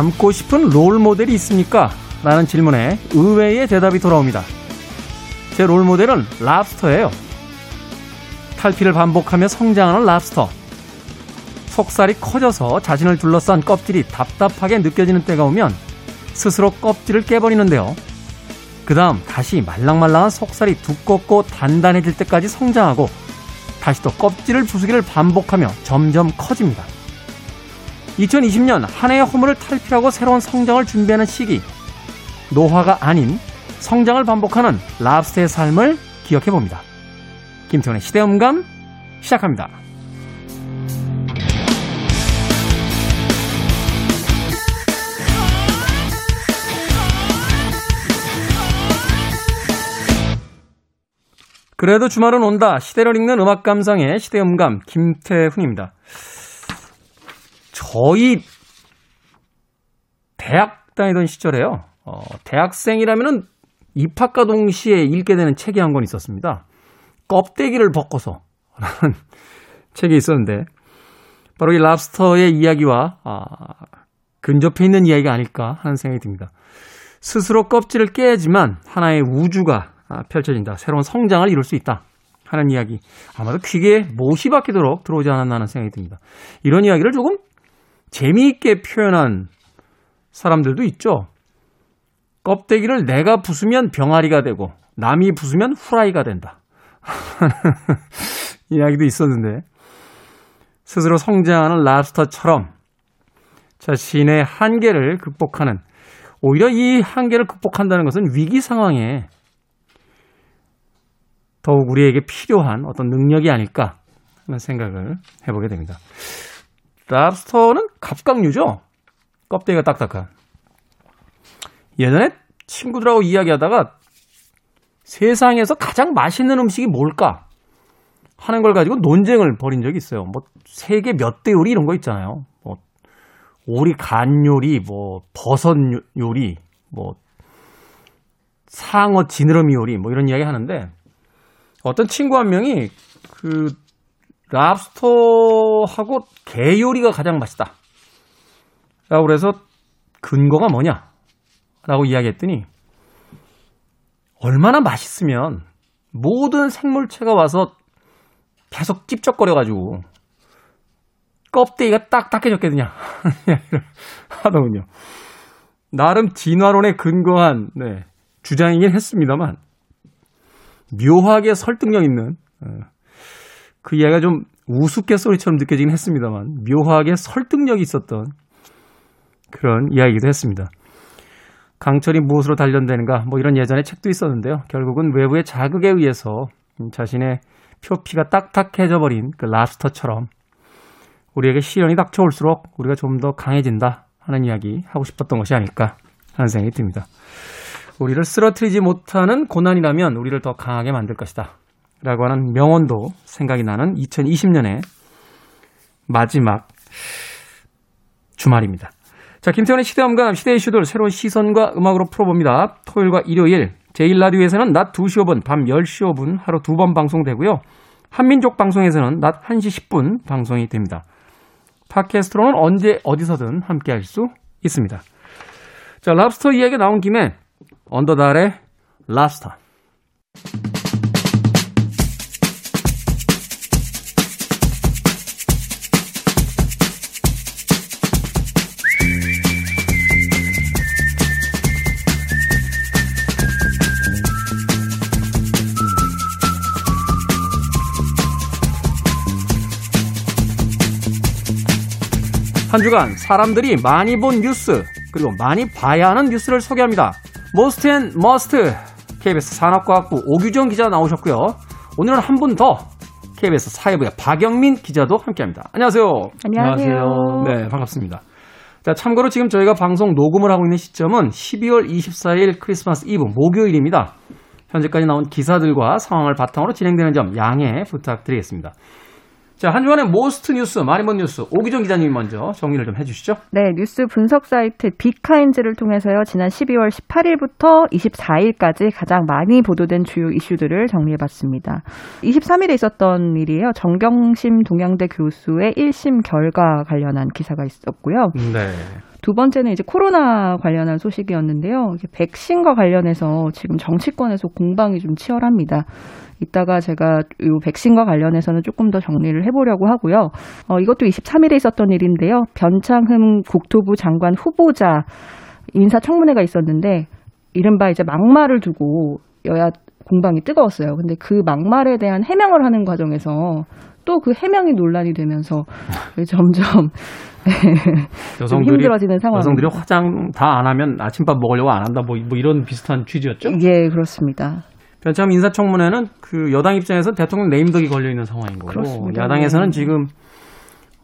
닮고 싶은 롤 모델이 있습니까? 라는 질문에 의외의 대답이 돌아옵니다. 제 롤 모델은 랍스터예요. 탈피를 반복하며 성장하는 랍스터. 속살이 커져서 자신을 둘러싼 껍질이 답답하게 느껴지는 때가 오면 스스로 껍질을 깨버리는데요. 그 다음 다시 말랑말랑한 속살이 두껍고 단단해질 때까지 성장하고 다시 또 껍질을 부수기를 반복하며 점점 커집니다. 2020년 한 해의 허물을 탈피하고 새로운 성장을 준비하는 시기. 노화가 아닌 성장을 반복하는 랍스터의 삶을 기억해 봅니다. 김태훈의 시대음감 시작합니다. 그래도 주말은 온다. 시대를 읽는 음악 감상의 시대음감 김태훈입니다. 저희 대학 다니던 시절에요. 어, 대학생이라면은 입학과 동시에 읽게 되는 책이 한 권 있었습니다. 껍데기를 벗고서 라는 책이 있었는데 바로 이 랍스터의 이야기와 아, 근접해 있는 이야기가 아닐까 하는 생각이 듭니다. 스스로 껍질을 깨야지만 하나의 우주가 아, 펼쳐진다. 새로운 성장을 이룰 수 있다. 하는 이야기. 아마도 귀에 못이 박히도록 들어오지 않았나 하는 생각이 듭니다. 이런 이야기를 조금 재미있게 표현한 사람들도 있죠. 껍데기를 내가 부수면 병아리가 되고 남이 부수면 후라이가 된다. 이야기도 있었는데 스스로 성장하는 랍스터처럼 자신의 한계를 극복하는 오히려 이 한계를 극복한다는 것은 위기 상황에 더욱 우리에게 필요한 어떤 능력이 아닐까 하는 생각을 해보게 됩니다. 랍스터는 갑각류죠? 껍데기가 딱딱한. 예전에 친구들하고 이야기하다가 세상에서 가장 맛있는 음식이 뭘까? 하는 걸 가지고 논쟁을 벌인 적이 있어요. 뭐, 세계 몇 대 요리 이런 거 있잖아요. 뭐, 오리 간 요리, 뭐, 버섯 요리, 뭐, 상어 지느러미 요리, 뭐 이런 이야기 하는데, 어떤 친구 한 명이 그 랍스터하고 게 요리가 가장 맛있다. 라고 그래서 근거가 뭐냐? 라고 이야기했더니 얼마나 맛있으면 모든 생물체가 와서 계속 찝쩍거려가지고 껍데기가 딱딱해졌겠느냐 하더군요. 나름 진화론에 근거한 네, 주장이긴 했습니다만 묘하게 설득력 있는 어, 그 이야기가 좀 우스갯소리처럼 느껴지긴 했습니다만 묘하게 설득력이 있었던 그런 이야기도 했습니다. 강철이 무엇으로 단련되는가 뭐 이런 예전에 책도 있었는데요. 결국은 외부의 자극에 의해서 자신의 표피가 딱딱해져 버린 그 랍스터처럼 우리에게 시련이 닥쳐올수록 우리가 좀 더 강해진다 하는 이야기 하고 싶었던 것이 아닐까 하는 생각이 듭니다. 우리를 쓰러뜨리지 못하는 고난이라면 우리를 더 강하게 만들 것이다. 라고 하는 명언도 생각이 나는 2020년의 마지막 주말입니다. 자, 김태원의 시대음감, 시대 이슈들 새로운 시선과 음악으로 풀어봅니다. 토요일과 일요일, 제1라디오에서는 낮 2시 5분, 밤 10시 5분 하루 두 번 방송되고요. 한민족 방송에서는 낮 1시 10분 방송이 됩니다. 팟캐스트로는 언제 어디서든 함께 할 수 있습니다. 자, 랍스터 이야기 나온 김에 언더달의 랍스터. 한 주간 사람들이 많이 본 뉴스 그리고 많이 봐야 하는 뉴스를 소개합니다. Most and Must KBS 산업과학부 오규정 기자 나오셨고요. 오늘은 한 분 더 KBS 사회부의 박영민 기자도 함께 합니다. 안녕하세요. 안녕하세요. 네, 반갑습니다. 자, 참고로 지금 저희가 방송 녹음을 하고 있는 시점은 12월 24일 크리스마스 이브 목요일입니다. 현재까지 나온 기사들과 상황을 바탕으로 진행되는 점 양해 부탁드리겠습니다. 자, 한 주간의 most 뉴스, 많이 본 뉴스, 오기정 기자님이 먼저 정리를 좀 해주시죠. 네, 뉴스 분석 사이트 빅카인즈를 통해서요, 지난 12월 18일부터 24일까지 가장 많이 보도된 주요 이슈들을 정리해봤습니다. 23일에 있었던 일이에요. 정경심 동양대 교수의 1심 결과 관련한 기사가 있었고요. 네. 두 번째는 이제 코로나 관련한 소식이었는데요. 백신과 관련해서 지금 정치권에서 공방이 좀 치열합니다. 이따가 제가 이 백신과 관련해서는 조금 더 정리를 해보려고 하고요. 어, 이것도 23일에 있었던 일인데요. 변창흠 국토부 장관 후보자 인사청문회가 있었는데 이른바 이제 막말을 두고 여야 공방이 뜨거웠어요. 근데 그 막말에 대한 해명을 하는 과정에서 또 그 해명이 논란이 되면서 점점 여성들이 힘들어지는 상황. 여성들이 화장 다 안 하면 아침밥 먹으려고 안 한다. 뭐, 뭐 이런 비슷한 취지였죠. 예, 그렇습니다. 변참 인사청문회는 그 여당 입장에서 대통령 네임덕이 걸려 있는 상황인 거고 그렇습니다. 야당에서는 네. 지금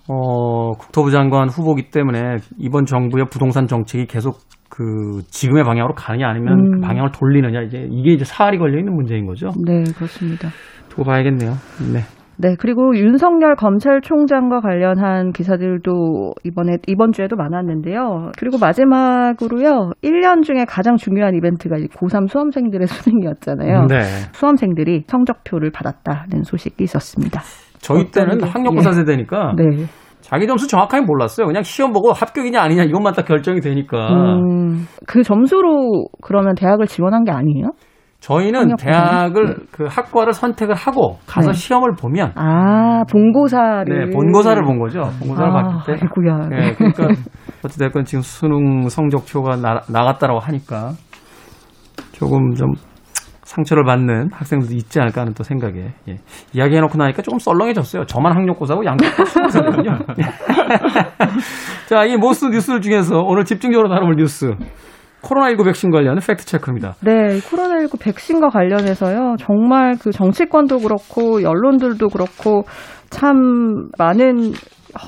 어 국토부 장관 후보기 때문에 이번 정부의 부동산 정책이 계속 그 지금의 방향으로 가느냐 아니면 음. 그 방향을 돌리느냐 이제 이게 이제 사활이 걸려 있는 문제인 거죠. 네, 그렇습니다. 두고 봐야겠네요. 네. 네, 그리고 윤석열 검찰총장과 관련한 기사들도 이번에 이번 주에도 많았는데요. 그리고 마지막으로요. 1년 중에 가장 중요한 이벤트가 이제 고3 수험생들의 수능이었잖아요. 네. 수험생들이 성적표를 받았다는 소식이 있었습니다. 저희 때는 게- 학력고사 예. 세대니까 네. 자기 점수 정확하게 몰랐어요. 그냥 시험 보고 합격이냐 아니냐 이것만 딱 결정이 되니까. 음, 그 점수로 그러면 대학을 지원한 게 아니에요? 저희는? 대학을 그 학과를 선택을 하고 가서 네. 시험을 보면 아, 본고사를. 네, 본고사를 본 거죠. 본고사를 아, 봤을 때. 아이고야. 네, 그러니까 어찌됐건 지금 수능 성적표가 나, 나갔다라고 하니까 조금 좀 상처를 받는 학생들도 있지 않을까 하는 또 생각에 예. 이야기해놓고 나니까 조금 썰렁해졌어요. 저만 학력고사고 양쪽 수능이거든요. 자, 이 most 뉴스 중에서 오늘 집중적으로 다뤄볼 뉴스 코로나19 백신 관련 fact check입니다. 네, 코로나19 백신과 관련해서요, 정말 그 정치권도 그렇고, 언론들도 그렇고, 참 많은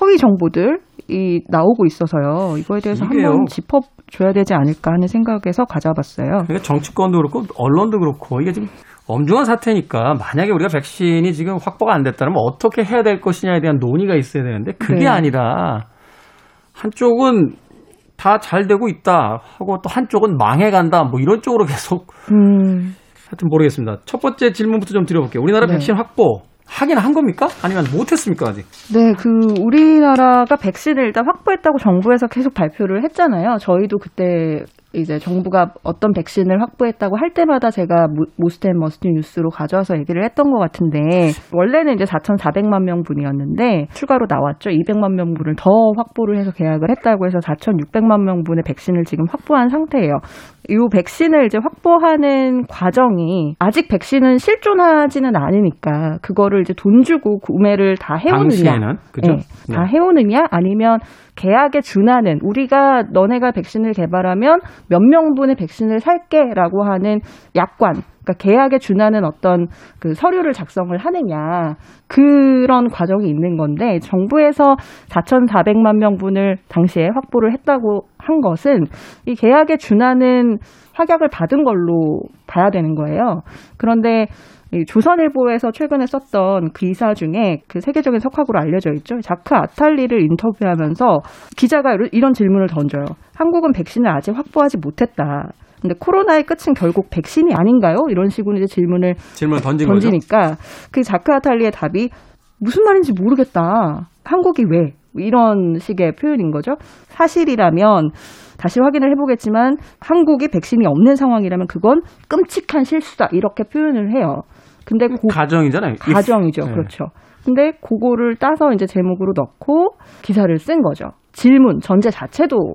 허위 정보들 이 나오고 있어서요. 이거에 대해서. 한번 짚어 줘야 되지 않을까 하는 생각에서 가져봤어요. 그러니까 정치권도 그렇고 언론도 그렇고 이게 지금 엄중한 사태니까 만약에 우리가 백신이 지금 확보가 안 됐다면 어떻게 해야 될 것이냐에 대한 논의가 있어야 되는데 그게 네. 아니라 한쪽은 다 잘 되고 있다 하고 또 한쪽은 망해간다 뭐 이런 쪽으로 계속 음, 하여튼 모르겠습니다. 첫 번째 질문부터 좀 드려볼게요. 우리나라 네. 백신 확보 하긴 한 겁니까? 아니면 못했습니까 아직? 네, 그 우리나라가 백신을 일단 확보했다고 정부에서 계속 발표를 했잖아요. 저희도 그때 이제 정부가 어떤 백신을 확보했다고 할 때마다 제가 모- 모스텐 머스틴 뉴스로 가져와서 얘기를 했던 것 같은데 원래는 이제 4,400만 명분이었는데 추가로 나왔죠. 200만 명분을 더 확보를 해서 계약을 했다고 해서 4,600만 명분의 백신을 지금 확보한 상태예요. 이 백신을 이제 확보하는 과정이 아직 백신은 실존하지는 않으니까 그거를 이제 돈 주고 구매를 다 해오느냐, 당시에는 그죠? 네, 다 해오느냐 아니면 계약에 준하는 우리가 너네가 백신을 개발하면 몇 명분의 백신을 살게라고 하는 약관 그러니까 계약에 준하는 어떤 그 서류를 작성을 하느냐 그런 과정이 있는 건데 정부에서 4,400만 명분을 당시에 확보를 했다고 한 것은 이 계약에 준하는 확약을 받은 걸로 봐야 되는 거예요. 그런데 이 조선일보에서 최근에 썼던 기사 중에 그 세계적인 석학으로 알려져 있죠. 자크 아탈리를 인터뷰하면서 기자가 이런- 질문을 던져요. 한국은 백신을 아직 확보하지 못했다. 근데 코로나의 끝은 결국 백신이 아닌가요? 이런 식으로 이제 질문을 질문을 던진 거죠. 던지니까 그 자크 아탈리의 답이 무슨 말인지 모르겠다. 한국이 왜? 이런 식의 표현인 거죠. 사실이라면 다시 확인을 해보겠지만 한국이 백신이 없는 상황이라면 그건 끔찍한 실수다. 이렇게 표현을 해요. 근데 고, 가정이잖아요. 가정이죠. 네. 그렇죠. 근데 그거를 따서 이제 제목으로 넣고 기사를 쓴 거죠. 질문 전제 자체도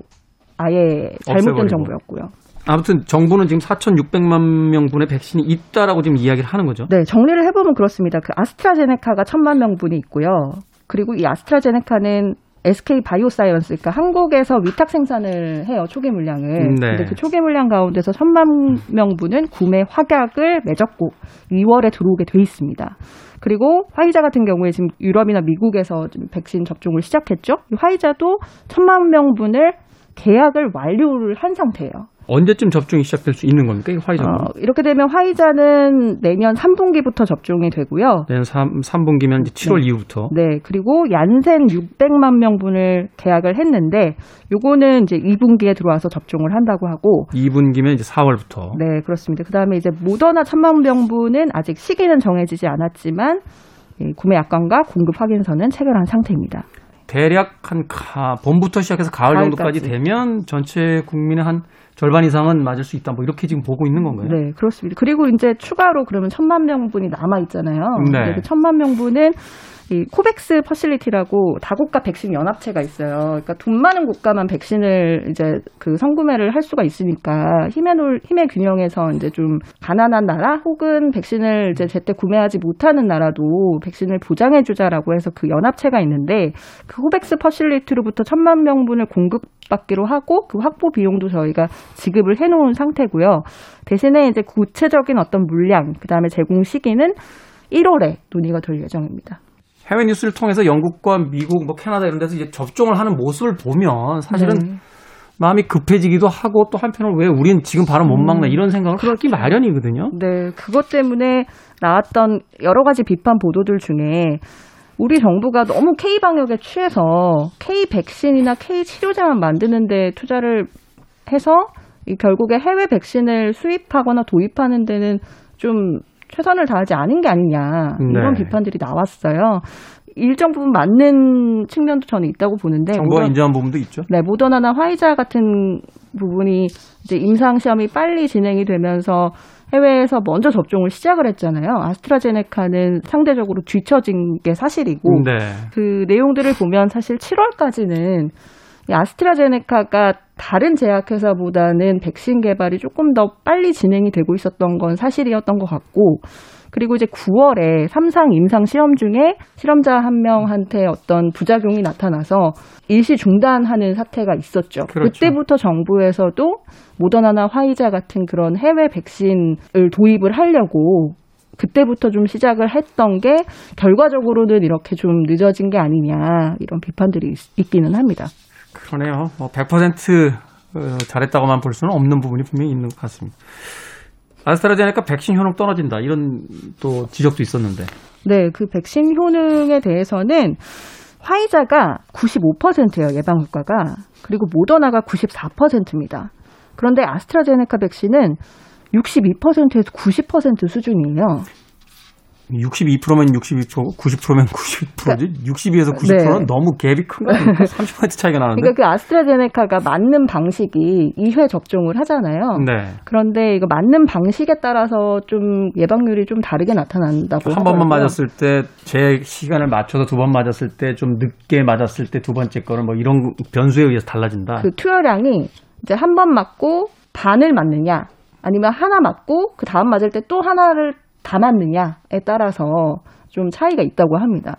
아예 잘못된 없애버리고. 정보였고요. 아무튼 정부는 지금 4,600만 명분의 백신이 있다라고 지금 이야기를 하는 거죠. 네, 정리를 해보면 그렇습니다. 그 아스트라제네카가 천만 명분이 있고요. 그리고 이 아스트라제네카는 SK 바이오사이언스, 그러니까 한국에서 위탁 생산을 해요, 초기 물량을. 네. 근데 그 초기 물량 가운데서 천만 명분은 구매 확약을 맺었고 2월에 들어오게 돼 있습니다. 그리고 화이자 같은 경우에 지금 유럽이나 미국에서 지금 백신 접종을 시작했죠. 이 화이자도 천만 명분을 계약을 완료를 한 상태예요. 언제쯤 접종이 시작될 수 있는 겁니까? 이 화이자는? 어, 이렇게 되면 화이자는 내년 3분기부터 접종이 되고요. 내년 3, 3분기면 이제 7월 이후부터. 네, 그리고 얀센 600만 명분을 계약을 했는데 요거는 이제 2분기에 들어와서 접종을 한다고 하고 2분기면 이제 4월부터. 네, 그렇습니다. 그다음에 이제 모더나 1000만 명분은 아직 시기는 정해지지 않았지만 이 구매 확약과 공급 확인서는 체결한 상태입니다. 대략 한 가, 봄부터 시작해서 가을 정도까지 되면 전체 국민의 한 절반 이상은 맞을 수 있다. 뭐 이렇게 지금 보고 있는 건가요? 네, 그렇습니다. 그리고 이제 추가로 그러면 천만 명분이 남아 있잖아요. 네. 그 천만 명분은 이 COVAX Facility라고 다국가 백신 연합체가 있어요. 그러니까 돈 많은 국가만 백신을 이제 그 선구매를 할 수가 있으니까 힘의 놀 힘의 균형에서 이제 좀 가난한 나라 혹은 백신을 이제 제때 구매하지 못하는 나라도 백신을 보장해 주자라고 해서 그 연합체가 있는데 그 COVAX Facility로부터 천만 명분을 공급받기로 하고 그 확보 비용도 저희가 지급을 해 놓은 상태고요. 대신에 이제 구체적인 어떤 물량, 그다음에 제공 시기는 1월에 논의가 될 예정입니다. 해외 뉴스를 통해서 영국과 미국, 뭐 캐나다 이런 데서 이제 접종을 하는 모습을 보면 사실은 네. 마음이 급해지기도 하고 또 한편으로 왜 우린 지금 바로 못 맞나 이런 생각을 하기 마련이거든요. 네, 그것 때문에 나왔던 여러 가지 비판 보도들 중에 우리 정부가 너무 K 방역에 취해서 K 백신이나 K 치료제만 만드는데 투자를 해서 이 결국에 해외 백신을 수입하거나 도입하는 데는 좀 최선을 다하지 않은 게 아니냐 이런 네. 비판들이 나왔어요. 일정 부분 맞는 측면도 저는 있다고 보는데 정부가 모던- 인정한 부분도 있죠. 네, 모더나나 화이자 같은 부분이 이제 임상 시험이 빨리 진행이 되면서 해외에서 먼저 접종을 시작을 했잖아요. 아스트라제네카는 상대적으로 뒤처진 게 사실이고 네. 그 내용들을 보면 사실 7월까지는 이 아스트라제네카가 다른 제약회사보다는 백신 개발이 조금 더 빨리 진행이 되고 있었던 건 사실이었던 것 같고 그리고 이제 9월에 삼상 임상 시험 중에 실험자 한 명한테 어떤 부작용이 나타나서 일시 중단하는 사태가 있었죠. 그렇죠. 그때부터 정부에서도 모더나나 화이자 같은 그런 해외 백신을 도입을 하려고 그때부터 좀 시작을 했던 게 결과적으로는 이렇게 좀 늦어진 게 아니냐 이런 비판들이 있, 있기는 합니다. 그러네요. 뭐 100% 어, 잘했다고만 볼 수는 없는 부분이 분명히 있는 것 같습니다. 아스트라제네카 백신 효능 떨어진다 이런 또 지적도 있었는데 네, 그 백신 효능에 대해서는 화이자가 95%예요, 예방 효과가. 그리고 모더나가 94%입니다. 그런데 아스트라제네카 백신은 62%에서 90% 수준이에요. 62%면 62%, 90%면 90%지. 62에서 90%는 네. 너무 갭이 큰거 아닙니까? 30% 차이가 나는데. 그러니까 그 아스트라제네카가 맞는 방식이 2회 접종을 하잖아요. 네. 그런데 이거 맞는 방식에 따라서 좀 예방률이 좀 다르게 나타난다고 한 번만 하더라고요. 맞았을 때 제 시간을 맞춰서 두 번 맞았을 때 좀 늦게 맞았을 때 두 번째 거는 뭐 이런 변수에 의해서 달라진다. 그 투여량이 이제 한 번 맞고 반을 맞느냐 아니면 하나 맞고 그 다음 맞을 때 또 하나를 다 맞느냐에 따라서 좀 차이가 있다고 합니다.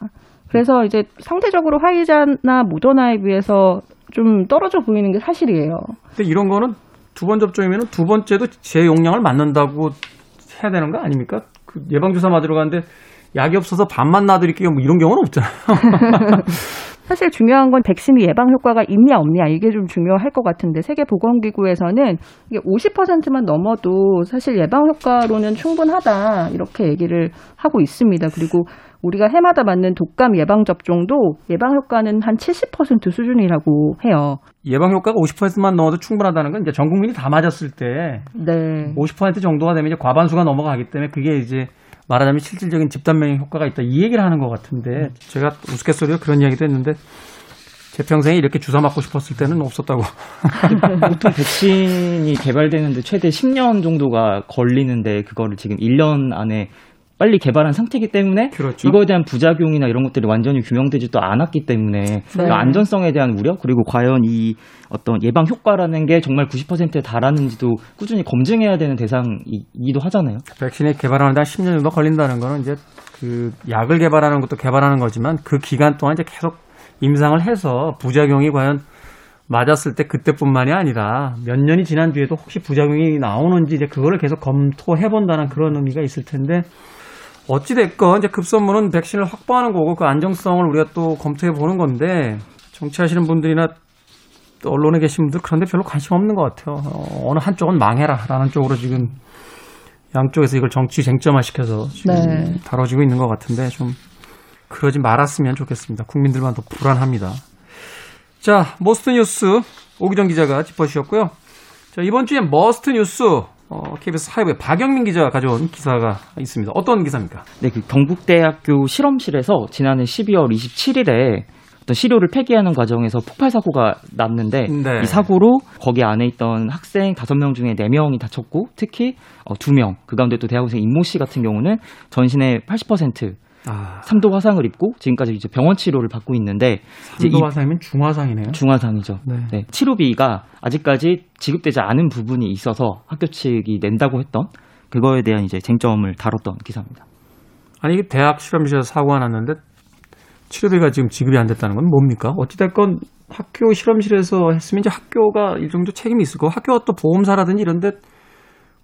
그래서 이제 상대적으로 화이자나 모더나에 비해서 좀 떨어져 보이는 게 사실이에요. 근데 이런 거는 두 번 접종이면 두 번째도 제 용량을 맞는다고 해야 되는 거 아닙니까? 그 예방주사 맞으러 가는데 약이 없어서 반만 놔드릴게요. 뭐 이런 경우는 없잖아요. 사실 중요한 건 백신이 예방 효과가 있냐 없냐 이게 좀 중요할 것 같은데 세계 보건기구에서는 이게 50%만 넘어도 사실 예방 효과로는 충분하다 이렇게 얘기를 하고 있습니다. 그리고 우리가 해마다 맞는 독감 예방 접종도 예방 효과는 한 70% 수준이라고 해요. 예방 효과가 50%만 넘어도 충분하다는 건 이제 전 국민이 다 맞았을 때 네. 50% 정도가 되면 이제 과반수가 넘어가기 때문에 그게 이제 말하자면 실질적인 집단免疫효과가 있다 이 얘기를 하는 것 같은데 제가 우스갯소리로 그런 이야기도 했는데 제 평생에 이렇게 주사 맞고 싶었을 때는 없었다고. 보통 백신이 개발되는데 최대 10년 정도가 걸리는데 그거를 지금 1년 안에 빨리 개발한 상태이기 때문에 그렇죠. 이거에 대한 부작용이나 이런 것들이 완전히 규명되지도 않았기 때문에 그 안전성에 대한 우려 그리고 과연 이 어떤 예방 효과라는 게 정말 90%에 달하는지도 꾸준히 검증해야 되는 대상이기도 하잖아요. 백신이 개발하는데 한 10년 정도 걸린다는 거는 이제 그 약을 개발하는 것도 개발하는 거지만 그 기간 동안 이제 계속 임상을 해서 부작용이 과연 맞았을 때 그때뿐만이 아니라 몇 년이 지난 뒤에도 혹시 부작용이 나오는지 이제 그거를 계속 검토해 본다는 그런 의미가 있을 텐데 어찌 됐건 이제 급선무는 백신을 확보하는 거고 그 안정성을 우리가 또 검토해 보는 건데 정치하시는 분들이나 또 언론에 계신 분들 그런데 별로 관심 없는 것 같아요. 어, 어느 한쪽은 망해라라는 쪽으로 지금 양쪽에서 이걸 정치 쟁점화 시켜서 지금 네. 다뤄지고 있는 것 같은데 좀 그러지 말았으면 좋겠습니다. 국민들만 더 불안합니다. 자, most 뉴스 오기정 기자가 짚어주셨고요. 자, 이번 주에 must 뉴스 어, KBS 하이브의 박영민 기자가 가져온 기사가 있습니다. 어떤 기사입니까? 네, 그 경북대학교 실험실에서 지난해 12월 27일에 어떤 시료를 폐기하는 과정에서 폭발 사고가 났는데 네. 이 사고로 거기 안에 있던 학생 다섯 명 중에 네 명이 다쳤고 특히 어, 두 명, 그 가운데 또 대학원생 임모 씨 같은 경우는 전신의 80% 아, 3도 화상을 입고 지금까지 이제 병원 치료를 받고 있는데 삼도 화상이면 중화상이네요. 중화상이죠. 네. 네, 치료비가 아직까지 지급되지 않은 부분이 있어서 학교 측이 낸다고 했던 그거에 대한 이제 쟁점을 다뤘던 기사입니다. 아니 이게 대학 실험실에서 사고가 났는데 치료비가 지금 지급이 안 됐다는 건 뭡니까? 어찌됐건 학교 실험실에서 했으면 이제 학교가 이 정도 책임이 있을 거고 학교가 또 보험사라든지 이런데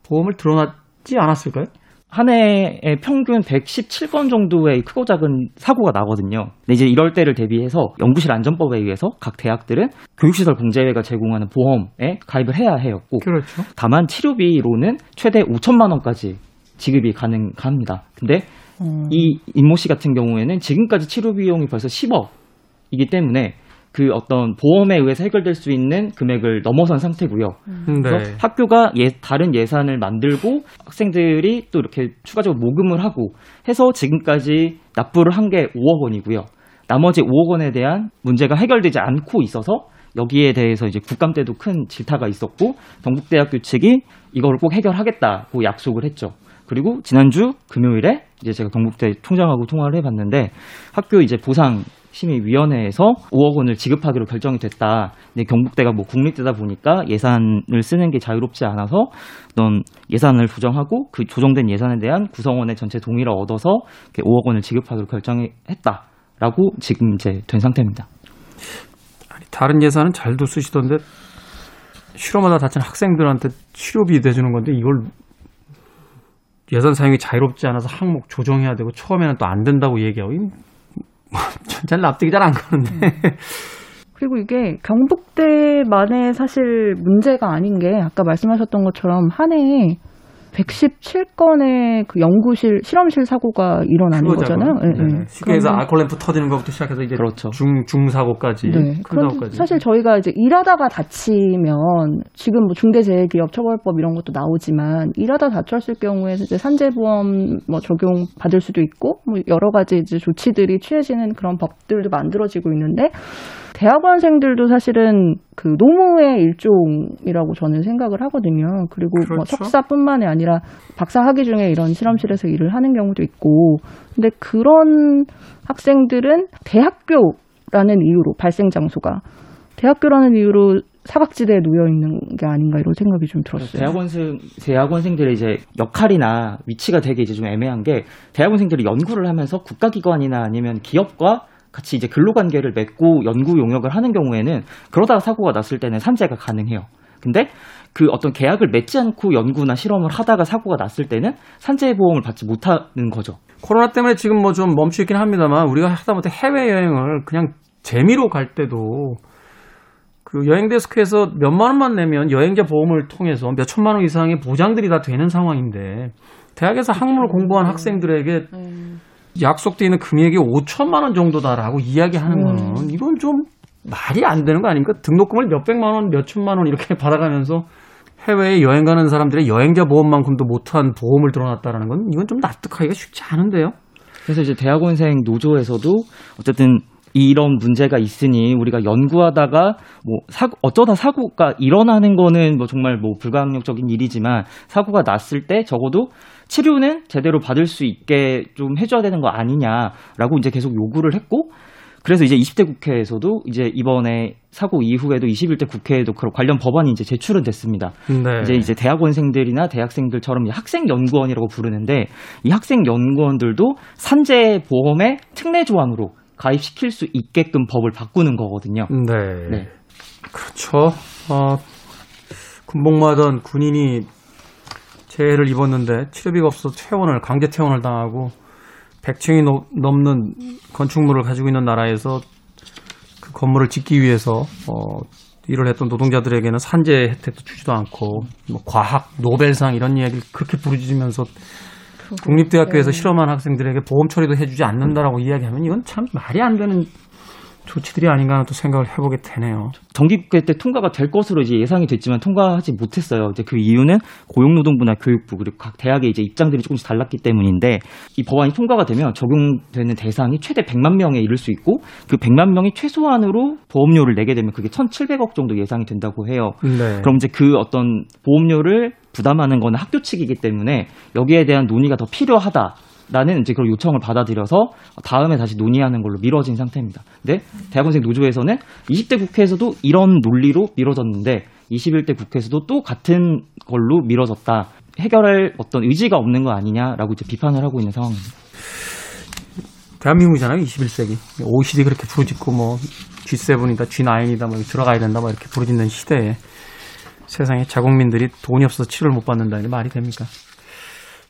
보험을 들어놨지 않았을까요? 한 해에 평균 117건 정도의 크고 작은 사고가 나거든요. 근데 이제 이럴 때를 대비해서 연구실 안전법에 의해서 각 대학들은 교육시설 공제회가 제공하는 보험에 가입을 해야 해였고 그렇죠. 다만 치료비로는 최대 5천만 원까지 지급이 가능합니다. 근데 음. 이 임모 씨 같은 경우에는 지금까지 치료 비용이 벌써 10억이기 때문에 그 어떤 보험에 의해서 해결될 수 있는 금액을 넘어선 상태고요. 네. 그래서 학교가 예, 다른 예산을 만들고 학생들이 또 이렇게 추가적으로 모금을 하고 해서 지금까지 납부를 한 게 5억 원이고요. 나머지 5억 원에 대한 문제가 해결되지 않고 있어서 여기에 대해서 이제 국감 때도 큰 질타가 있었고 경북대학교 측이 이걸 꼭 해결하겠다고 약속을 했죠. 그리고 지난주 금요일에 이제 제가 경북대 총장하고 통화를 해봤는데 학교 이제 보상 심의위원회에서 5억 원을 지급하기로 결정이 됐다. 근데 경북대가 뭐 국립대다 보니까 예산을 쓰는 게 자유롭지 않아서 어떤 예산을 조정하고 그 조정된 예산에 대한 구성원의 전체 동의를 얻어서 이렇게 5억 원을 지급하기로 결정했다라고 지금 이제 된 상태입니다. 아니, 다른 예산은 잘도 쓰시던데 실험하다 다친 학생들한테 치료비 대주는 건데 이걸 예산 사용이 자유롭지 않아서 항목 조정해야 되고 처음에는 또 안 된다고 얘기하고 잘 납득이 잘 안 가는데. 그리고 이게 경북대만의 사실 문제가 아닌 게 아까 말씀하셨던 것처럼 한 해에 117건의 그 연구실 실험실 사고가 일어나는 거잖아요. 예, 예. 네. 쉽게 해서 그러면- 알콜 램프 터지는 것부터 시작해서 이제 그렇죠. 중 중사고까지 네. 큰 그럼 사고까지 사실 저희가 이제 일하다가 다치면 지금 뭐 중대재해기업 처벌법 이런 것도 나오지만 일하다 다쳤을 경우에 이제 산재보험 뭐 적용 받을 수도 있고 뭐 여러 가지 이제 조치들이 취해지는 그런 법들도 만들어지고 있는데 대학원생들도 사실은 그 노무의 일종이라고 저는 생각을 하거든요. 그리고 뭐 그렇죠. 석사뿐만이 아니라 박사 학위 중에 이런 실험실에서 일을 하는 경우도 있고, 근데 그런 학생들은 대학교라는 이유로 발생 장소가 대학교라는 이유로 사각지대에 놓여 있는 게 아닌가 이런 생각이 좀 들었어요. 대학원생 대학원생들의 이제 역할이나 위치가 되게 이제 좀 애매한 게 대학원생들이 연구를 하면서 국가기관이나 아니면 기업과 같이 이제 근로 관계를 맺고 연구 용역을 하는 경우에는 그러다가 사고가 났을 때는 산재가 가능해요. 근데 그 어떤 계약을 맺지 않고 연구나 실험을 하다가 사고가 났을 때는 산재 보험을 받지 못하는 거죠. 코로나 때문에 지금 뭐 좀 멈추 있긴 합니다만 우리가 하다못해 해외 여행을 그냥 재미로 갈 때도 그 여행 데스크에서 몇만 원만 내면 여행자 보험을 통해서 몇 천만 원 이상의 보장들이 다 되는 상황인데 대학에서 학문을 공부한 학생들에게 약속돼 있는 금액이 5천만 원 정도다라고 이야기하는 거는 이건 좀 말이 안 되는 거 아닙니까? 등록금을 몇 백만 원, 몇 천만 원 이렇게 받아가면서 해외에 여행 가는 사람들의 여행자 보험만큼도 못한 보험을 들어놨다라는 건 이건 좀 납득하기가 쉽지 않은데요. 그래서 이제 대학원생 노조에서도 어쨌든 이런 문제가 있으니 우리가 연구하다가 뭐 사고 어쩌다 사고가 일어나는 거는 뭐 정말 뭐 불가항력적인 일이지만 사고가 났을 때 적어도 치료는 제대로 받을 수 있게 좀 해줘야 되는 거 아니냐라고 이제 계속 요구를 했고 그래서 이제 20대 국회에서도 이제 이번에 사고 이후에도 21대 국회에도 그런 관련 법안이 이제 제출은 됐습니다. 네. 이제 이제 대학원생들이나 대학생들처럼 학생 연구원이라고 부르는데 이 학생 연구원들도 산재 보험의 특례 조항으로 가입시킬 수 있게끔 법을 바꾸는 거거든요. 네. 네. 그렇죠. 어, 군복무하던 군인이 재해를 입었는데 치료비가 없어서 퇴원을 강제 퇴원을 당하고 100층이 넘는 건축물을 가지고 있는 나라에서 그 건물을 짓기 위해서 어, 일을 했던 노동자들에게는 산재 혜택도 주지도 않고 뭐 과학 노벨상 이런 이야기를 그렇게 부르짖으면서 국립대학교에서 실험한 학생들에게 보험 처리도 해주지 않는다라고 이야기하면 이건 참 말이 안 되는 조치들이 아닌가 또 생각을 해보게 되네요. 정기국회 때 통과가 될 것으로 이제 예상이 됐지만 통과하지 못했어요. 이제 그 이유는 고용노동부나 교육부 그리고 각 대학의 이제 입장들이 조금씩 달랐기 때문인데 이 법안이 통과가 되면 적용되는 대상이 최대 100만 명에 이를 수 있고 그 100만 명이 최소한으로 보험료를 내게 되면 그게 1,700억 정도 예상이 된다고 해요. 네. 그럼 이제 그 어떤 보험료를 부담하는 건 학교 측이기 때문에 여기에 대한 논의가 더 필요하다. 라는 이제 그런 요청을 받아들여서 다음에 다시 논의하는 걸로 미뤄진 상태입니다. 근데 대학원생 노조에서는 20대 국회에서도 이런 논리로 미뤄졌는데 21대 국회에서도 또 같은 걸로 미뤄졌다. 해결할 어떤 의지가 없는 거 아니냐라고 이제 비판을 하고 있는 상황입니다. 대한민국이잖아요, 21세기. OECD 그렇게 부르짖고 뭐 G7이다, G9이다, 뭐 들어가야 된다, 뭐 이렇게 부르짖는 시대에 세상에 자국민들이 돈이 없어서 치료를 못 받는다는 게 말이 됩니까?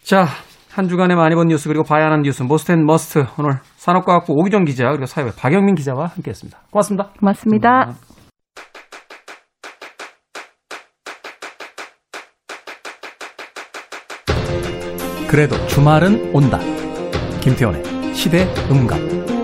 자, 한 주간에 많이 본 뉴스 그리고 봐야 하는 뉴스 most and must 오늘 산업과학부 오기정 기자 그리고 사회부 박영민 기자와 함께했습니다. 고맙습니다. 고맙습니다. 그래도 주말은 온다. 김태원의 시대 음감.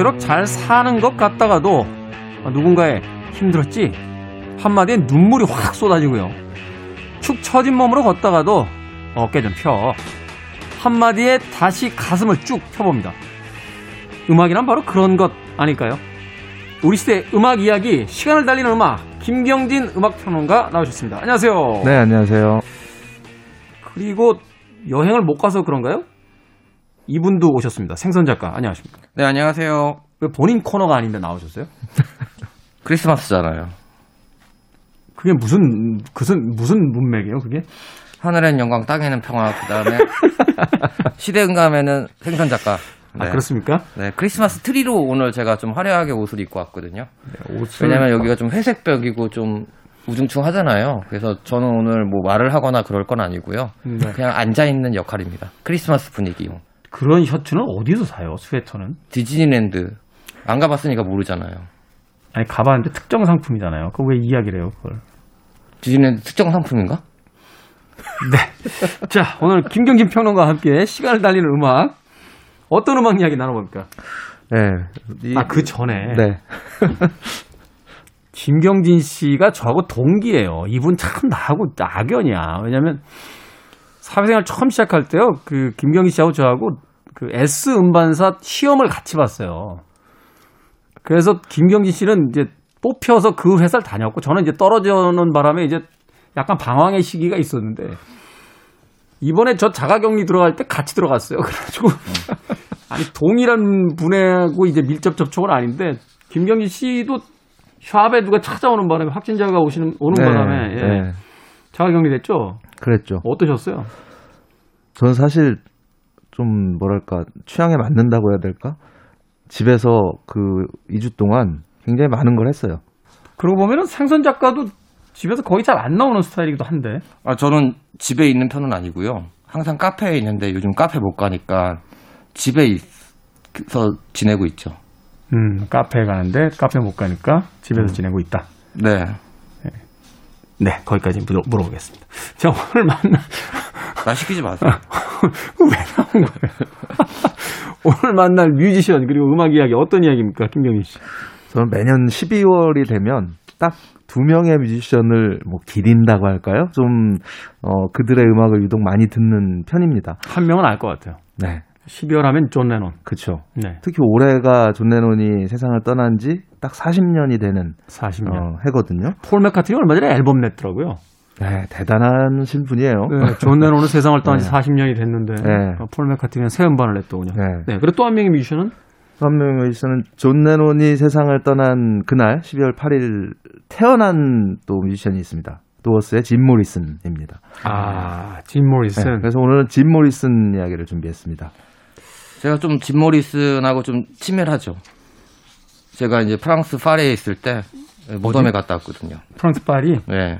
그럭저럭 잘 사는 것 같다가도 누군가의 힘들었지 한마디에 눈물이 확 쏟아지고요. 축 처진 몸으로 걷다가도 어깨 좀 펴. 한마디에 다시 가슴을 쭉 펴봅니다. 음악이란 바로 그런 것 아닐까요? 우리 시대 음악 이야기, 시간을 달리는 음악, 김경진 음악평론가 나오셨습니다. 안녕하세요. 네, 안녕하세요. 그리고 여행을 못 가서 그런가요? 이분도 오셨습니다. 생선 작가. 안녕하십니까? 네, 안녕하세요. 왜 본인 코너가 아닌데 나오셨어요? 크리스마스잖아요. 그게 무슨 무슨 무슨 문맥이에요? 그게? 하늘엔 영광, 땅에는 평화. 그다음에 시대응감에는 생선 작가. 네. 아 그렇습니까? 네, 크리스마스 트리로 오늘 제가 좀 화려하게 옷을 입고 왔거든요. 옷을 왜냐면 여기가 좀 회색벽이고 좀 우중충 하잖아요. 그래서 저는 오늘 뭐 말을 하거나 그럴 건 아니고요. 네. 그냥 앉아 있는 역할입니다. 크리스마스 분위기용. 그런 셔츠는 어디서 사요? 스웨터는? 디즈니랜드 안 가봤으니까 모르잖아요. 아니 가봤는데 특정 상품이잖아요. 그거 왜 이야기를 해요? 그걸? 디즈니랜드 특정 상품인가? 자 오늘 김경진 평론가와 함께 시간을 달리는 음악 어떤 음악 이야기 나눠볼까? 네. 이- 아그 전에 네. 김경진 씨가 저하고 동기예요. 이분 참 나하고 악연이야. 왜냐면 사회생활 처음 시작할 때요. 그 김경진 씨하고 저하고 그 S 음반사 시험을 같이 봤어요. 그래서 김경진 씨는 이제 뽑혀서 그 회사를 다녔고 저는 이제 떨어져는 바람에 이제 약간 방황의 시기가 있었는데 이번에 저 자가격리 들어갈 때 같이 들어갔어요. 그래가지고 아니 동일한 분하고 이제 밀접 접촉은 아닌데 김경진 씨도 샵에 누가 찾아오는 바람에 확진자가 오시는 오는 네, 바람에 예. 네. 자가격리 됐죠. 그랬죠. 어떠셨어요? 저는 사실 좀 뭐랄까 취향에 맞는다고 해야 될까? 집에서 그 2주 동안 굉장히 많은 걸 했어요. 그러고 보면은 생선 작가도 집에서 거의 잘 안 나오는 스타일이기도 한데 아, 저는 집에 있는 편은 아니고요. 항상 카페에 있는데 요즘 카페 못 가니까 집에 있어 지내고 있죠. 음 카페에 가는데 카페 못 가니까 집에서 지내고 있다. 네. 네 거기까지 물어, 물어보겠습니다. 자 오늘 만나 나 시키지 마세요. 왜 나온 거예요? 오늘 만날 뮤지션 그리고 음악 이야기 어떤 이야기입니까, 김경진 씨? 저는 매년 12월이 되면 딱 두 명의 뮤지션을 뭐 기린다고 할까요? 좀 어, 그들의 음악을 유독 많이 듣는 편입니다. 한 명은 알 것 같아요. 네. 12월 하면 존 레논. 그렇죠. 네. 특히 올해가 존 레논이 세상을 떠난 지 딱 40년이 되는 40년. 어, 해거든요. 폴 맥카트니 얼마 전에 앨범 냈더라고요. 네, 대단하신 분이에요. 네, 존 레논은 세상을 떠난 지 네. 40년이 됐는데 네. 어, 폴 맥카트니는 새 음반을 냈더군요. 네. 네. 그리고 또 한 명의 뮤지션은 한 명의 뮤지션은 존 레논이 세상을 떠난 그날 12월 8일 태어난 또 뮤지션이 있습니다. 도어스의 짐 모리슨입니다. 아, 짐 네, 모리슨. 그래서 오늘은 짐 모리슨 이야기를 준비했습니다. 제가 좀 짐 모리슨하고 좀 친밀하죠. 제가 이제 프랑스 파리에 있을 때 네, 무덤에 갔다 왔거든요. 프랑스 파리 네.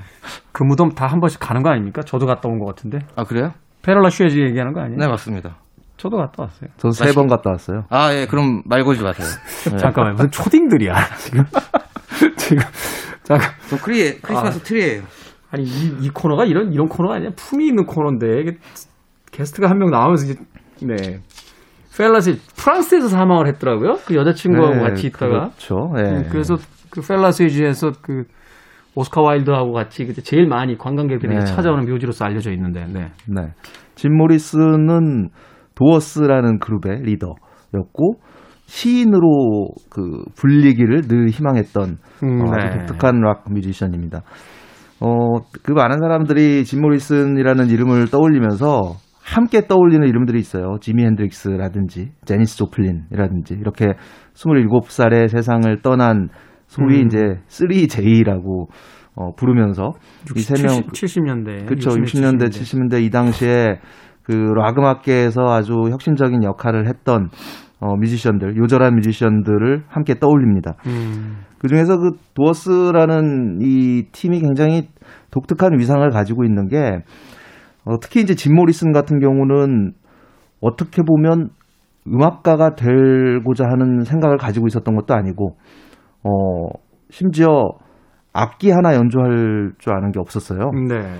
그 무덤 다 한 번씩 가는 거 아닙니까? 저도 갔다 온 것 같은데. 아 그래요? 페르 라셰즈 얘기하는 거 아니에요? 네 맞습니다. 저도 갔다 왔어요. 저는 세번 갔다 왔어요. 아 예, 그럼 말 걸지 마세요. 네. 잠깐만 무슨 초딩들이야 지금 지금 잠깐 저 크리 크리스마스 아. 트리예요. 아니 이, 이 코너가 이런 이런 코너가 아니야 품이 있는 코너인데 게스트가 한 명 나오면서 이제 네 펠라스 프랑스에서 사망을 했더라고요 그 여자친구하고 네, 같이 있다가 그렇죠. 예. 음, 그래서 그 펠라스위즈에서 그 오스카 와일드하고 같이 그때 제일 많이 관광객들이 네. 찾아오는 묘지로서 알려져 있는데 네. 네. 짐 모리스는 도어스라는 그룹의 리더였고 시인으로 그 불리기를 늘 희망했던 음, 어, 아주 네. 독특한 락 뮤지션입니다. 어, 그 많은 사람들이 짐 모리슨이라는 이름을 떠올리면서 함께 떠올리는 이름들이 있어요. 지미 핸드릭스라든지 제니스 조플린이라든지 이렇게 27살에 세상을 떠난 소위 음. 이제 3J라고 어, 부르면서 이 세 명 70, 년대 그렇죠. 60년대, 70년대 이 당시에 그 락 음악계에서 아주 혁신적인 역할을 했던 어, 뮤지션들, 요절한 뮤지션들을 함께 떠올립니다. 음, 그 중에서 그 도어스라는 이 팀이 굉장히 독특한 위상을 가지고 있는 게 어, 특히 이제 짐 모리슨 같은 경우는 어떻게 보면 음악가가 되고자 하는 생각을 가지고 있었던 것도 아니고 어, 심지어 악기 하나 연주할 줄 아는 게 없었어요. 네.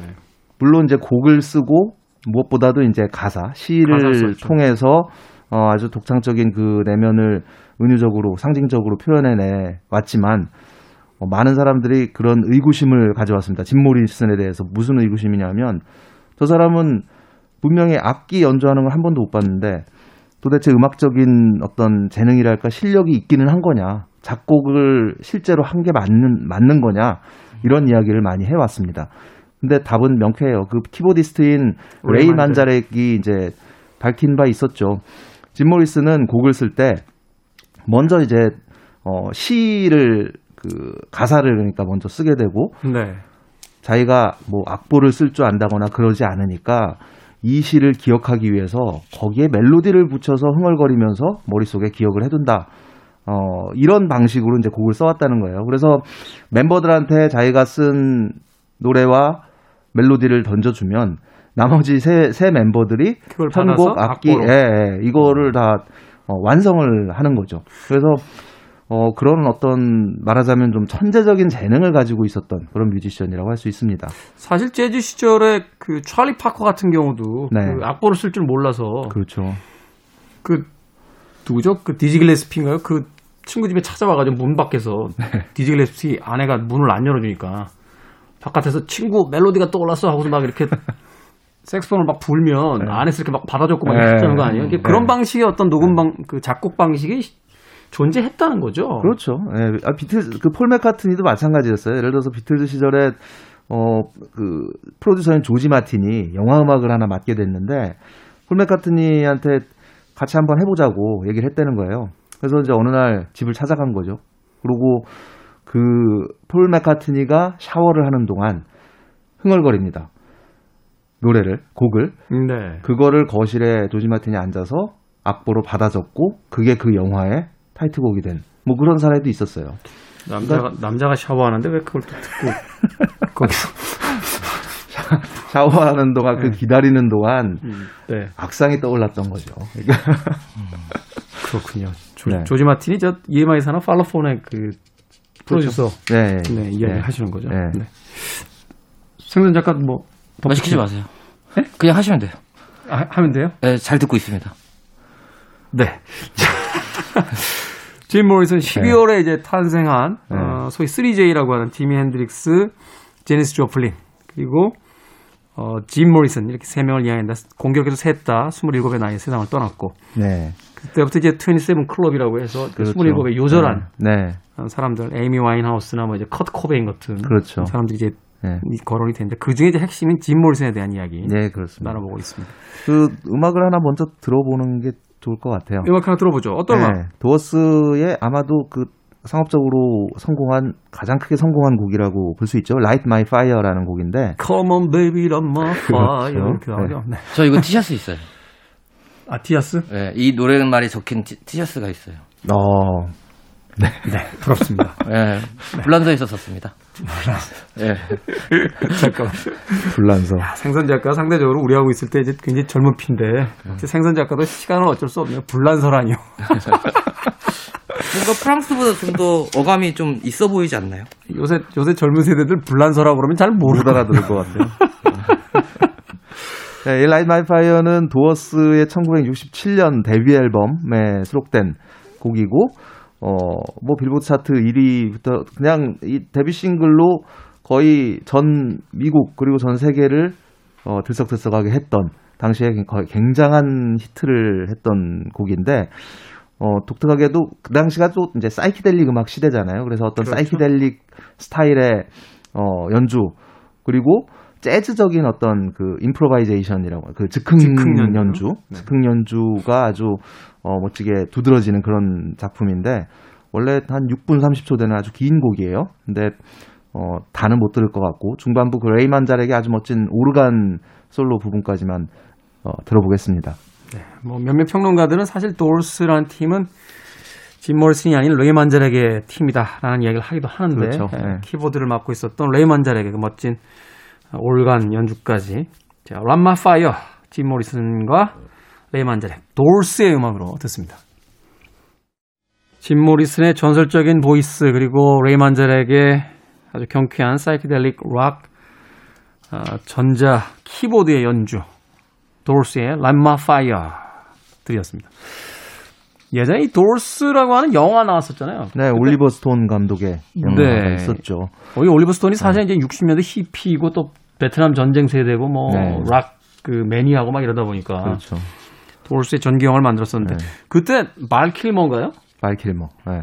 물론 이제 곡을 쓰고 무엇보다도 이제 가사, 시를. 통해서 어, 아주 독창적인 그 내면을 은유적으로 상징적으로 표현해내 왔지만 어, 많은 사람들이 그런 의구심을 가져왔습니다. 짐 모리슨에 대해서 무슨 의구심이냐면 저 사람은 분명히 악기 연주하는 걸 한 번도 못 봤는데 도대체 음악적인 어떤 재능이랄까 실력이 있기는 한 거냐 작곡을 실제로 한 게 맞는 맞는 거냐 이런 이야기를 많이 해왔습니다. 근데 답은 명쾌해요. 그 keyboardist인 레이 레이 만자렉. 만자렉이 이제 밝힌 바 있었죠. 짐 모리슨은 곡을 쓸 때 먼저 이제 어 시를 그 가사를 그러니까 먼저 쓰게 되고 네. 자기가 뭐 악보를 쓸 줄 안다거나 그러지 않으니까 이 시를 기억하기 위해서 거기에 멜로디를 붙여서 흥얼거리면서 머릿속에 기억을 해둔다. 어, 이런 방식으로 이제 곡을 써왔다는 거예요. 그래서 멤버들한테 자기가 쓴 노래와 멜로디를 던져주면 나머지 세, 세 멤버들이 편곡, 악기. 예, 예, 이거를 다 어, 완성을 하는 거죠. 그래서 어, 그런 어떤 말하자면 좀 천재적인 재능을 가지고 있었던 그런 뮤지션이라고 할 수 있습니다. 사실 재즈 시절에 그 찰리 파커 같은 경우도 네. 그 악보를 쓸 줄 몰라서 그렇죠. 그 누구죠? 그 디지 글레스피인가요? 그 친구 집에 찾아와가지고 문 밖에서 네. 디지 글레스피 아내가 문을 안 열어주니까 바깥에서 친구 멜로디가 떠올랐어 하고서 막 이렇게 색소폰을 막 불면 안에서 이렇게 막 받아줬고 막 네. 했다는 거 아니에요? 네. 그런 방식의 어떤 녹음 방, 그 작곡 방식이 존재했다는 거죠. 그렇죠. 예, 아, 비틀즈, 그폴 맥카트니도 마찬가지였어요. 예를 들어서 비틀즈 시절에, 어, 그, 프로듀서인 조지 마틴이 영화 음악을 하나 맡게 됐는데, 폴 맥카트니한테 같이 한번 해보자고 얘기를 했다는 거예요. 그래서 이제 어느 날 집을 찾아간 거죠. 그리고 그, 폴 맥카트니가 샤워를 하는 동안 흥얼거립니다. 노래를, 곡을. 네. 그거를 거실에 조지 마틴이 앉아서 악보로 받아 적고, 그게 그 영화의 타이틀곡이 된, 뭐 그런 사례도 있었어요. 남자가 남자가 샤워하는데 왜 그걸 또 듣고 거기서 샤워하는 동안 그 기다리는 동안 네 악상이 떠올랐던 거죠. 그러니까 그렇군요. 조, 네. 조지 마틴이 저 EMI 사나 팔로폰의 그 프로듀서 네, 네, 이야기 네. 하시는 거죠. 네. 네. 생선 작가 뭐말 시키지 마세요. 그냥 하시면 돼요. 아, 하면 돼요? 네, 잘 듣고 있습니다. 네. 짐 모리슨 12월에 이제 탄생한 네. 어, 소위 3J라고 하는 지미 핸드릭스, 제니스 조플린 그리고 어, 짐 모리슨 이렇게 세 명을 이야기한다. 공교롭게 셋 다 27의 나이에 세상을 떠났고 네, 그때부터 이제 27 클럽이라고 해서 그 그렇죠. 27의 요절한 네, 사람들 에이미 와인하우스나 뭐 이제 커트 코베인 같은 그렇죠. 사람들이 이제 네, 이 거론이 되는데 그 중에 이제 핵심인 짐 모리슨에 대한 이야기 네, 그렇습니다. 나눠보고 있습니다. 그 음악을 하나 먼저 들어보는 게 좋을 것 같아요. 음악 하나 들어보죠. 어떤 음악? 네, 도어스의 아마도 그 상업적으로 성공한 가장 크게 성공한 곡이라고 볼 수 있죠. Light My Fire라는 곡인데 Come on baby, light my fire 이렇게 그렇죠. 나오죠. 네. 저 이거 티셔츠 있어요. 아티아스? 네, 이 노래말이 적힌 티, 티셔츠가 있어요. 어, 네, 부럽습니다. 예, 불란서에 있었었습니다. 예. 잠깐만. 불란서. 생선 작가 상대적으로 우리하고 있을 때 이제 굉장히 젊은 피인데 이제 생선 작가도 시간은 어쩔 수 없네요. 불란서라니요. 뭔가 프랑스보다 좀 더 어감이 좀 있어 보이지 않나요? 요새 요새 젊은 세대들 불란서라고 그러면 잘못 모르더라. 알아들을 것 같아요. 네, 이 Light My Fire는 도어스의 1967년 데뷔 앨범에 수록된 곡이고, 어, 뭐 빌보드 차트 1위부터 그냥 이 데뷔 싱글로 거의 전 미국 그리고 전 세계를 어, 들썩들썩하게 했던 당시에 거의 굉장한 히트를 했던 곡인데, 어, 독특하게도 그 당시가 또 이제 사이키델릭 음악 시대잖아요. 그래서 어떤 그렇죠. 사이키델릭 스타일의 어, 연주 그리고 재즈적인 어떤 그 improvisation이라고 그 즉흥, 즉흥 연주. 네. 즉흥 연주가 아주 어, 멋지게 두드러지는 그런 작품인데 원래 한 6분 30초 되는 아주 긴 곡이에요. 근데 어, 다는 못 들을 것 같고 중반부 그 레이 만자렉의 아주 멋진 오르간 솔로 부분까지만 어, 들어보겠습니다. 뭐 몇몇 평론가들은 사실 도어스라는 팀은 짐 모리슨이 아닌 레이 만자렉의 팀이다라는 이야기를 하기도 하는데 그렇죠. 예, 네. 키보드를 맡고 있었던 레이 만자렉의 그 멋진 오르간 연주까지 자 Light My Fire 짐 모리슨과 레이 만자렉 도어스의 음악으로 듣습니다. 짐 모리슨의 전설적인 voice 그리고 레이 만자렉의 아주 경쾌한 사이키델릭 락 어, 전자 키보드의 연주 도어스의 Light My Fire 들으셨습니다. 예전에 이 도어스라고 하는 영화 나왔었잖아요. 네, 올리버 스톤 감독의 영화가 네. 있었죠. 거기 올리버 스톤이 사실 이제 60년대 히피이고 또 베트남 전쟁 세대고 뭐 네. 락그 매니아고 막 이러다 보니까 그렇죠. 도르스의 전기영화를 만들었었는데 네. 그때 말킬머인가요? 발킬머. 네.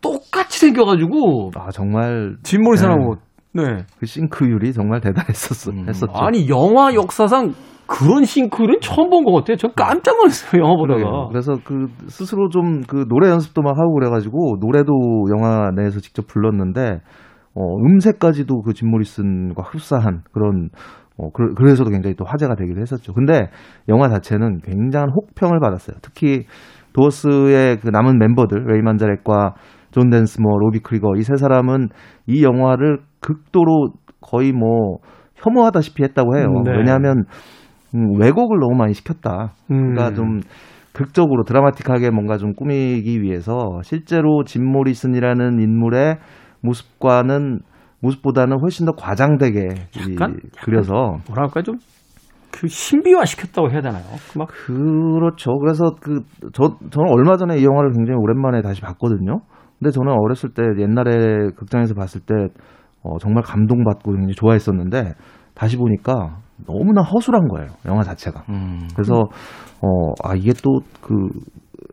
똑같이 생겨가지고 아 정말 짐 모리슨하고 네. 그 싱크율이 정말 대단했었어. 했었죠. 아니 영화 역사상 그런 싱크는 처음 본 것 같아요. 저 깜짝 놀랐어요 영화 보다가. 그러게요. 그래서 그 스스로 좀 그 노래 연습도 막 하고 그래가지고 노래도 영화 내에서 직접 불렀는데 어, 음색까지도 그 짐 모리슨과 흡사한 그런 어, 그, 그래서도 굉장히 또 화제가 되기도 했었죠. 근데 영화 자체는 굉장한 혹평을 받았어요. 특히 도어스의 그 남은 멤버들 레이 만자렉과 존 덴스모어, 로비 크리거 이 세 사람은 이 영화를 극도로 거의 뭐 혐오하다시피 했다고 해요. 네. 왜냐하면 음, 왜곡을 너무 많이 시켰다. 음. 그러니까 좀 극적으로 드라마틱하게 뭔가 좀 꾸미기 위해서 실제로 짐 모리슨이라는 인물의 모습과는 모습보다는 훨씬 더 과장되게 이 약간- 그려서 뭐랄까 좀 그 신비화 시켰다고 해야 되나요? 그막 그렇죠. 그래서 그 저 저는 얼마 전에 이 영화를 굉장히 오랜만에 다시 봤거든요. 근데 저는 어렸을 때 옛날에 극장에서 봤을 때 어, 정말 감동받고 굉장히 좋아했었는데 다시 보니까 너무나 허술한 거예요. 영화 자체가. 음. 그래서 어, 아 이게 또 그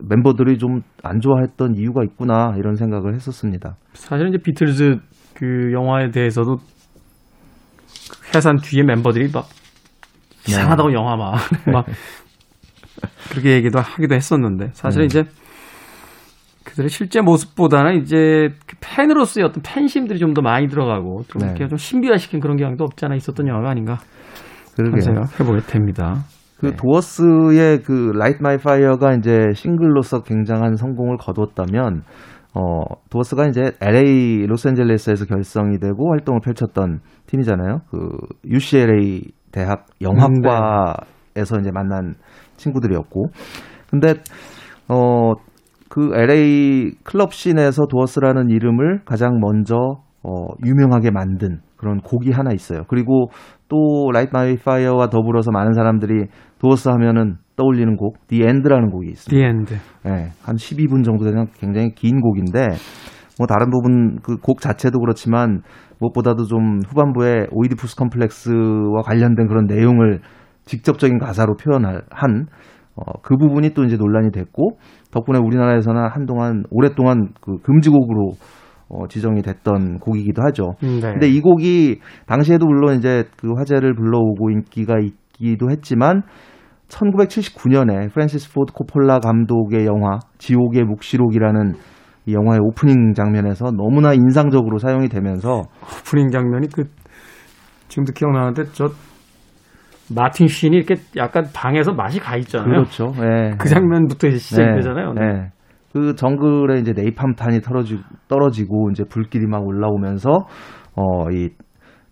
멤버들이 좀 안 좋아했던 이유가 있구나 이런 생각을 했었습니다. 사실 이제 비틀즈 그 영화에 대해서도 그 해산 뒤에 멤버들이 막 이상하다고 영화 막, 막 그렇게 얘기도 하기도 했었는데 사실은 이제 그들의 실제 모습보다는 이제 그 팬으로서의 어떤 팬심들이 좀 더 많이 들어가고 좀 네. 이렇게 좀 신비화시킨 그런 경향도 없지 않아 있었던 영화가 아닌가 그러게요. 생각 해보게 됩니다. 그 네. 도어스의 그 Light My Fire가 이제 싱글로서 굉장한 성공을 거뒀다면 어 도어스가 이제 LA 로스앤젤레스에서 결성이 되고 활동을 펼쳤던 팀이잖아요. 그 UCLA 대학 영화과에서 이제 만난 친구들이었고 근데 어 그 LA 클럽 씬에서 도어스라는 이름을 가장 먼저 어, 유명하게 만든 그런 곡이 하나 있어요. 그리고 또 Light My Fire와 더불어서 많은 사람들이 도어스 하면은 떠올리는 곡, The End라는 곡이 있습니다. The End. 예, 한 12분 정도 되는 굉장히 긴 곡인데 뭐 다른 부분 그 곡 자체도 그렇지만 무엇보다도 좀 후반부에 오이디푸스 컴플렉스와 관련된 그런 내용을 직접적인 가사로 표현한 어, 그 부분이 또 이제 논란이 됐고 덕분에 우리나라에서는 한동안 오랫동안 그 금지곡으로 어, 지정이 됐던 곡이기도 하죠. 네. 근데 이 곡이 당시에도 물론 이제 그 화제를 불러오고 인기가 있기도 했지만 1979년에 프랜시스 포드 코폴라 감독의 영화 지옥의 묵시록이라는 이 영화의 오프닝 장면에서 너무나 인상적으로 사용이 되면서 오프닝 장면이 그 지금도 기억나는데 저 마틴 쉰이 이렇게 약간 방에서 맛이 가 있잖아요. 그렇죠. 예. 그 장면부터 시작되잖아요. 네. 네. 그 정글에 이제 네이팜탄이 떨어지, 떨어지고 이제 불길이 막 올라오면서 어, 이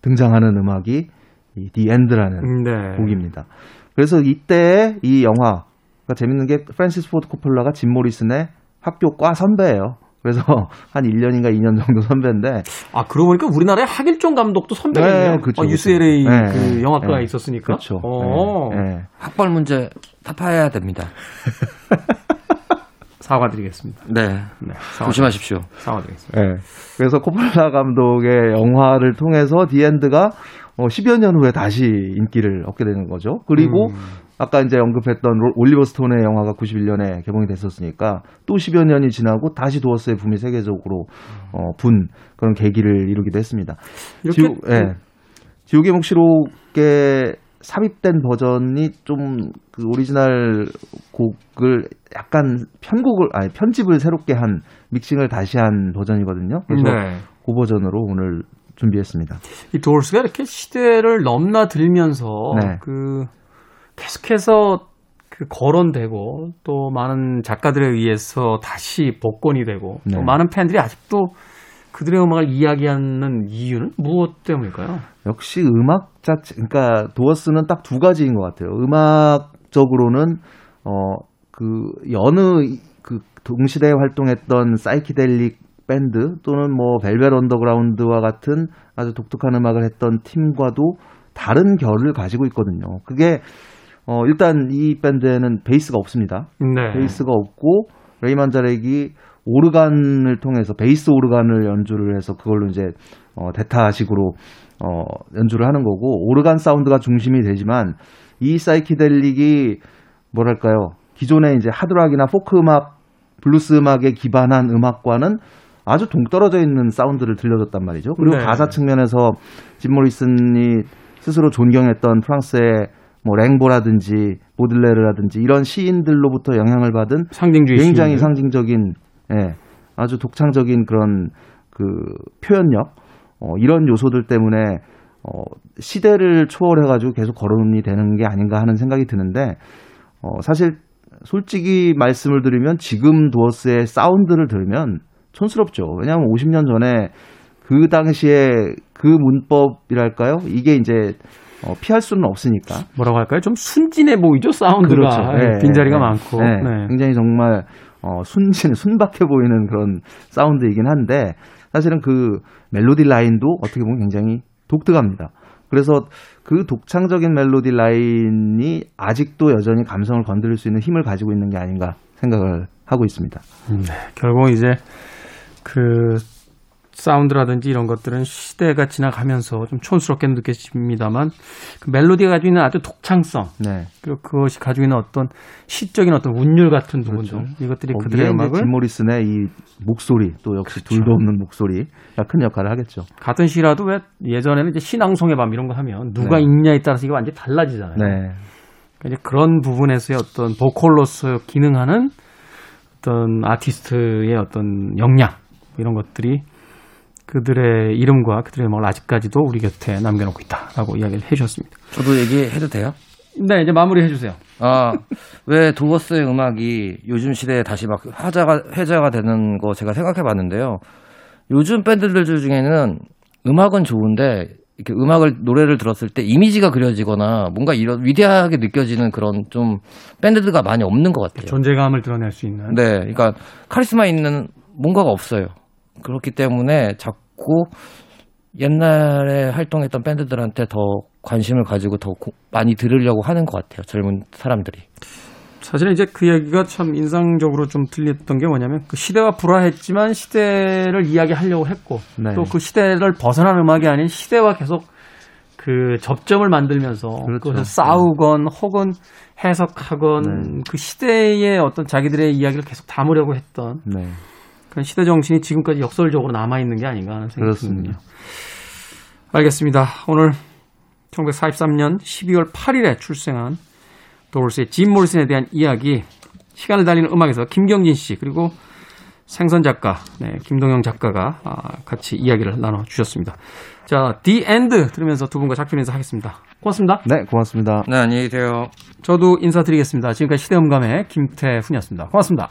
등장하는 음악이 이 The End라는 네. 곡입니다. 그래서 이때 이 영화가 재밌는 게 프랜시스 포드 코폴라가 짐 모리슨의 학교 과 선배예요. 그래서 한 1년인가 2년 정도 선배인데 아, 그러고 보니까 우리나라의 하길종 감독도 선배겠네요. 네, 그쵸, 어. UCLA 네, 그 네, 영화과가 네. 있었으니까. 그렇죠. 어. 네, 네. 학벌 문제 타파해야 됩니다. 사과드리겠습니다. 네. 네. 사과, 조심하십시오. 사과드리겠습니다. 네. 그래서 코폴라 감독의 영화를 통해서 The End가 어, 10여 년 후에 다시 인기를 얻게 되는 거죠. 그리고 음. 아까 이제 언급했던 로- 올리버 스톤의 영화가 91년에 개봉이 됐었으니까 또 10여 년이 지나고 다시 도어스의 붐이 세계적으로 어, 분 그런 계기를 이루기도 했습니다. 이렇게 지옥, 예. 지옥의 묵시록에 삽입된 버전이 좀 그 오리지널 곡을 약간 편곡을 아니 편집을 새롭게 한 믹싱을 다시 한 버전이거든요. 그래서 네. 그 버전으로 오늘 준비했습니다. 이 도어스가 이렇게 시대를 넘나들면서 네. 그 계속해서 그 거론되고 또 많은 작가들에 의해서 다시 복권이 되고 또 네. 많은 팬들이 아직도 그들의 음악을 이야기하는 이유는 무엇 때문일까요? 역시 음악 자체, 그러니까 도어스는 딱 두 가지인 것 같아요. 음악적으로는 어 그 여느 그 동시대에 활동했던 사이키델릭 밴드 또는 뭐 벨벳 언더그라운드와 같은 아주 독특한 음악을 했던 팀과도 다른 결을 가지고 있거든요. 그게 어 일단 이 밴드에는 베이스가 없습니다. 네. 베이스가 없고 레이 만자렉이 오르간을 통해서 베이스 오르간을 연주를 해서 그걸로 이제 어 대타식으로 어 연주를 하는 거고 오르간 사운드가 중심이 되지만 이 사이키델릭이 뭐랄까요 기존의 이제 하드락이나 포크 음악 블루스 음악에 기반한 음악과는 아주 동떨어져 있는 사운드를 들려줬단 말이죠. 그리고 네. 가사 측면에서 짐 모리슨이 스스로 존경했던 프랑스의 뭐 랭보라든지 보들레르라든지 이런 시인들로부터 영향을 받은 상징주의 굉장히 시인들. 상징적인 예, 아주 독창적인 그런 그 표현력 어, 이런 요소들 때문에 어, 시대를 초월해가지고 계속 거론이 되는 게 아닌가 하는 생각이 드는데 어, 사실 솔직히 말씀을 드리면 지금 도어스의 사운드를 들으면 촌스럽죠. 왜냐하면 50년 전에 그 당시에 그 문법이랄까요? 이게 이제 어, 피할 수는 없으니까. 뭐라고 할까요? 좀 순진해 보이죠 사운드가 네, 빈자리가 네, 많고 네. 네. 굉장히 정말 어, 순진, 순박해 보이는 그런 사운드이긴 한데 사실은 그 멜로디 라인도 어떻게 보면 굉장히 독특합니다. 그래서 그 독창적인 멜로디 라인이 아직도 여전히 감성을 건드릴 수 있는 힘을 가지고 있는 게 아닌가 생각을 하고 있습니다. 결국 이제 그 사운드라든지 이런 것들은 시대가 지나가면서 좀 촌스럽게 느껴집니다만 그 멜로디가 가지고 있는 아주 독창성 네. 그리고 그것이 가지고 있는 어떤 시적인 어떤 운율 같은 부분들 이것들이 거기에 그들의 음악을 짐 모리슨의 이 목소리 또 역시 둘도 없는 목소리가 큰 역할을 하겠죠. 같은 시라도 왜 예전에는 이제 신앙송의 밤 이런 거 하면 누가 네. 읽냐에 따라서 이게 완전히 달라지잖아요. 네. 그러니까 이제 그런 부분에서의 어떤 보컬로서 기능하는 어떤 아티스트의 어떤 역량 이런 것들이 그들의 이름과 그들의 음악을 아직까지도 우리 곁에 남겨놓고 있다라고 이야기를 해주셨습니다. 저도 얘기해도 돼요? 네, 이제 마무리 해 주세요. 아, 왜 도어스의 음악이 요즘 시대에 다시 막 화자가, 회자가 되는 거 제가 생각해 봤는데요. 요즘 밴드들 중에는 음악은 좋은데, 이렇게 음악을, 노래를 들었을 때 이미지가 그려지거나 뭔가 이런 위대하게 느껴지는 그런 좀 밴드가 많이 없는 것 같아요. 존재감을 드러낼 수 있는. 네, 그러니까 카리스마 있는 뭔가가 없어요. 그렇기 때문에 자꾸 옛날에 활동했던 밴드들한테 더 관심을 가지고 더 고- 많이 들으려고 하는 것 같아요. 젊은 사람들이. 사실 이제 그 얘기가 참 인상적으로 좀 들렸던 게 뭐냐면 그 시대와 불화했지만 시대를 이야기하려고 했고 네. 또그 시대를 벗어난 음악이 아닌 시대와 계속 그 접점을 만들면서 그렇죠. 그것을 싸우건 혹은 해석하건 네. 그 시대의 어떤 자기들의 이야기를 계속 담으려고 했던 네. 그런 시대 정신이 지금까지 역설적으로 남아 있는 게 아닌가 하는 생각이. 듭니다. 알겠습니다. 오늘 1943년 12월 8일에 출생한 도울스의 짐 모리슨에 대한 이야기 시간을 달리는 음악에서 김경진 씨 그리고 생선 작가 네, 김동영 작가가 아, 같이 이야기를 나눠 주셨습니다. 자, The End 들으면서 두 분과 작별 인사하겠습니다. 고맙습니다. 네, 고맙습니다. 네, 안녕히 계세요. 저도 인사드리겠습니다. 지금까지 시대음감의 김태훈이었습니다. 고맙습니다.